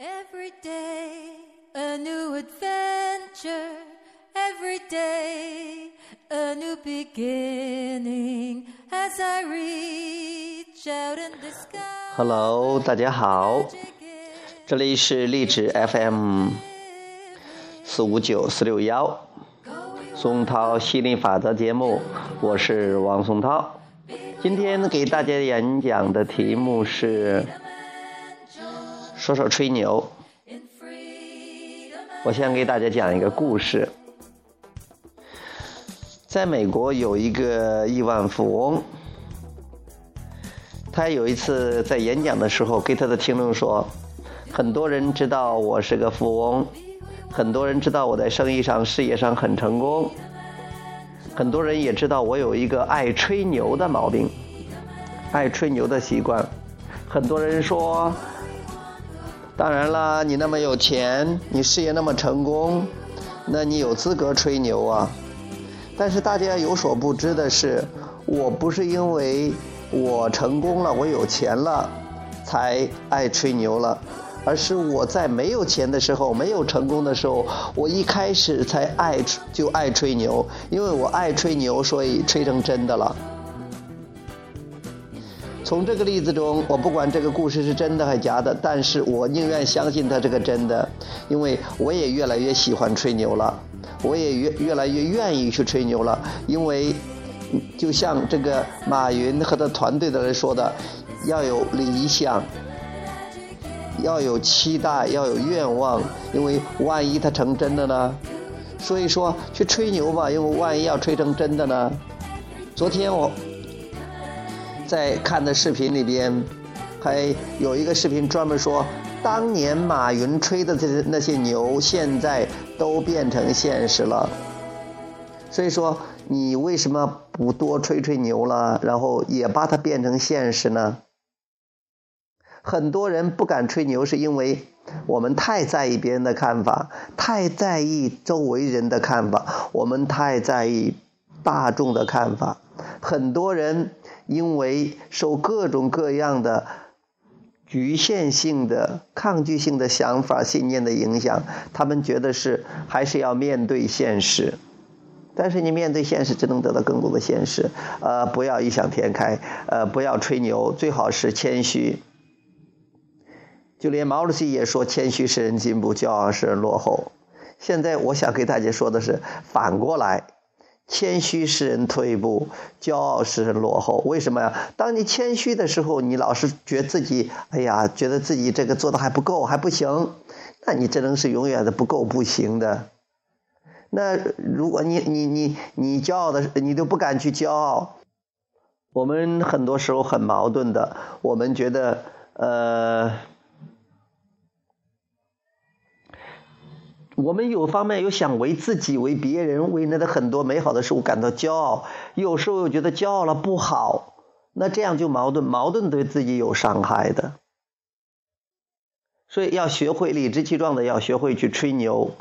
Every day a new adventure. Every day a new beginning. As I reach out in the sky. Hello，大家好，这里是励志 FM 四五九四六幺，松涛心理法则节目，我是王松涛。今天给大家演讲的题目是说说吹牛。我先给大家讲一个故事。在美国有一个亿万富翁，他有一次在演讲的时候，给他的听众说：“很多人知道我是个富翁，很多人知道我在生意上、事业上很成功，很多人也知道我有一个爱吹牛的毛病，爱吹牛的习惯。很多人说。”当然啦，你那么有钱，你事业那么成功，那你有资格吹牛啊。但是大家有所不知的是，我不是因为我成功了，我有钱了，才爱吹牛了，而是我在没有钱的时候，没有成功的时候，我一开始才爱就爱吹牛，因为我爱吹牛，所以吹成真的了。从这个例子中，我不管这个故事是真的还是假的，但是我宁愿相信它这个真的，因为我也越来越喜欢吹牛了，我也越越来越愿意去吹牛了，因为就像这个马云和他团队的人说的，要有理想，要有期待，要有愿望，因为万一它成真的呢？所以说去吹牛吧，因为万一要吹成真的呢？昨天我。在看的视频里边，还有一个视频专门说，当年马云吹的这那些牛，现在都变成现实了。所以说，你为什么不多吹吹牛了，然后也把它变成现实呢？很多人不敢吹牛，是因为我们太在意别人的看法，太在意周围人的看法，我们太在意大众的看法。很多人。因为受各种各样的局限性的、抗拒性的想法、信念的影响，他们觉得是还是要面对现实。但是你面对现实，只能得到更多的现实。呃，不要异想天开，呃，不要吹牛，最好是谦虚。就连毛主席也说：“谦虚使人进步，骄傲使人落后。”现在我想给大家说的是反过来。谦虚使人退步，骄傲使人落后。为什么呀？当你谦虚的时候，你老是觉得自己，哎呀，觉得自己这个做的还不够，还不行，那你只能是永远的不够不行的。那如果你你你你骄傲的，你都不敢去骄傲。我们很多时候很矛盾的，我们觉得，呃。我们有方面又想为自己、为别人、为那的很多美好的事物感到骄傲，有时候又觉得骄傲了不好，那这样就矛盾，矛盾对自己有伤害的。所以要学会理直气壮的，要学会去吹牛，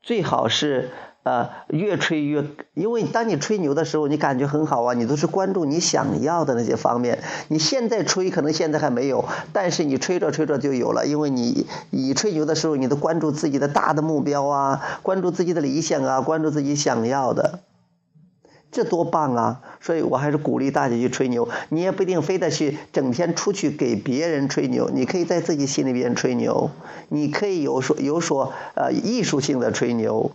最好是。呃，越吹越，因为当你吹牛的时候，你感觉很好啊，你都是关注你想要的那些方面。你现在吹，可能现在还没有，但是你吹着吹着就有了，因为你你吹牛的时候，你都关注自己的大的目标啊，关注自己的理想啊，关注自己想要的，这多棒啊！所以我还是鼓励大家去吹牛，你也不一定非得去整天出去给别人吹牛，你可以在自己心里边吹牛，你可以有所有所呃艺术性的吹牛。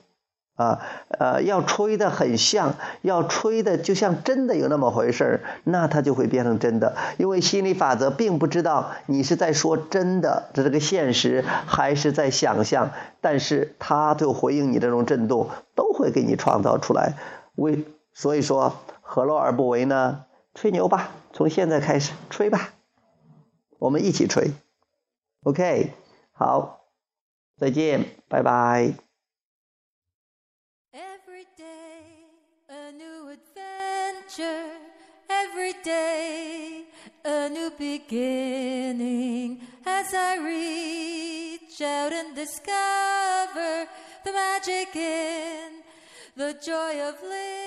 啊，呃，要吹的很像，要吹的就像真的有那么回事儿，那它就会变成真的。因为心理法则并不知道你是在说真的，这是个现实，还是在想象，但是它就回应你这种震动，都会给你创造出来。为所以说，何乐而不为呢？吹牛吧，从现在开始吹吧，我们一起吹。OK，好，再见，拜拜。Every day a new beginning as I reach out and discover the magic in the joy of living.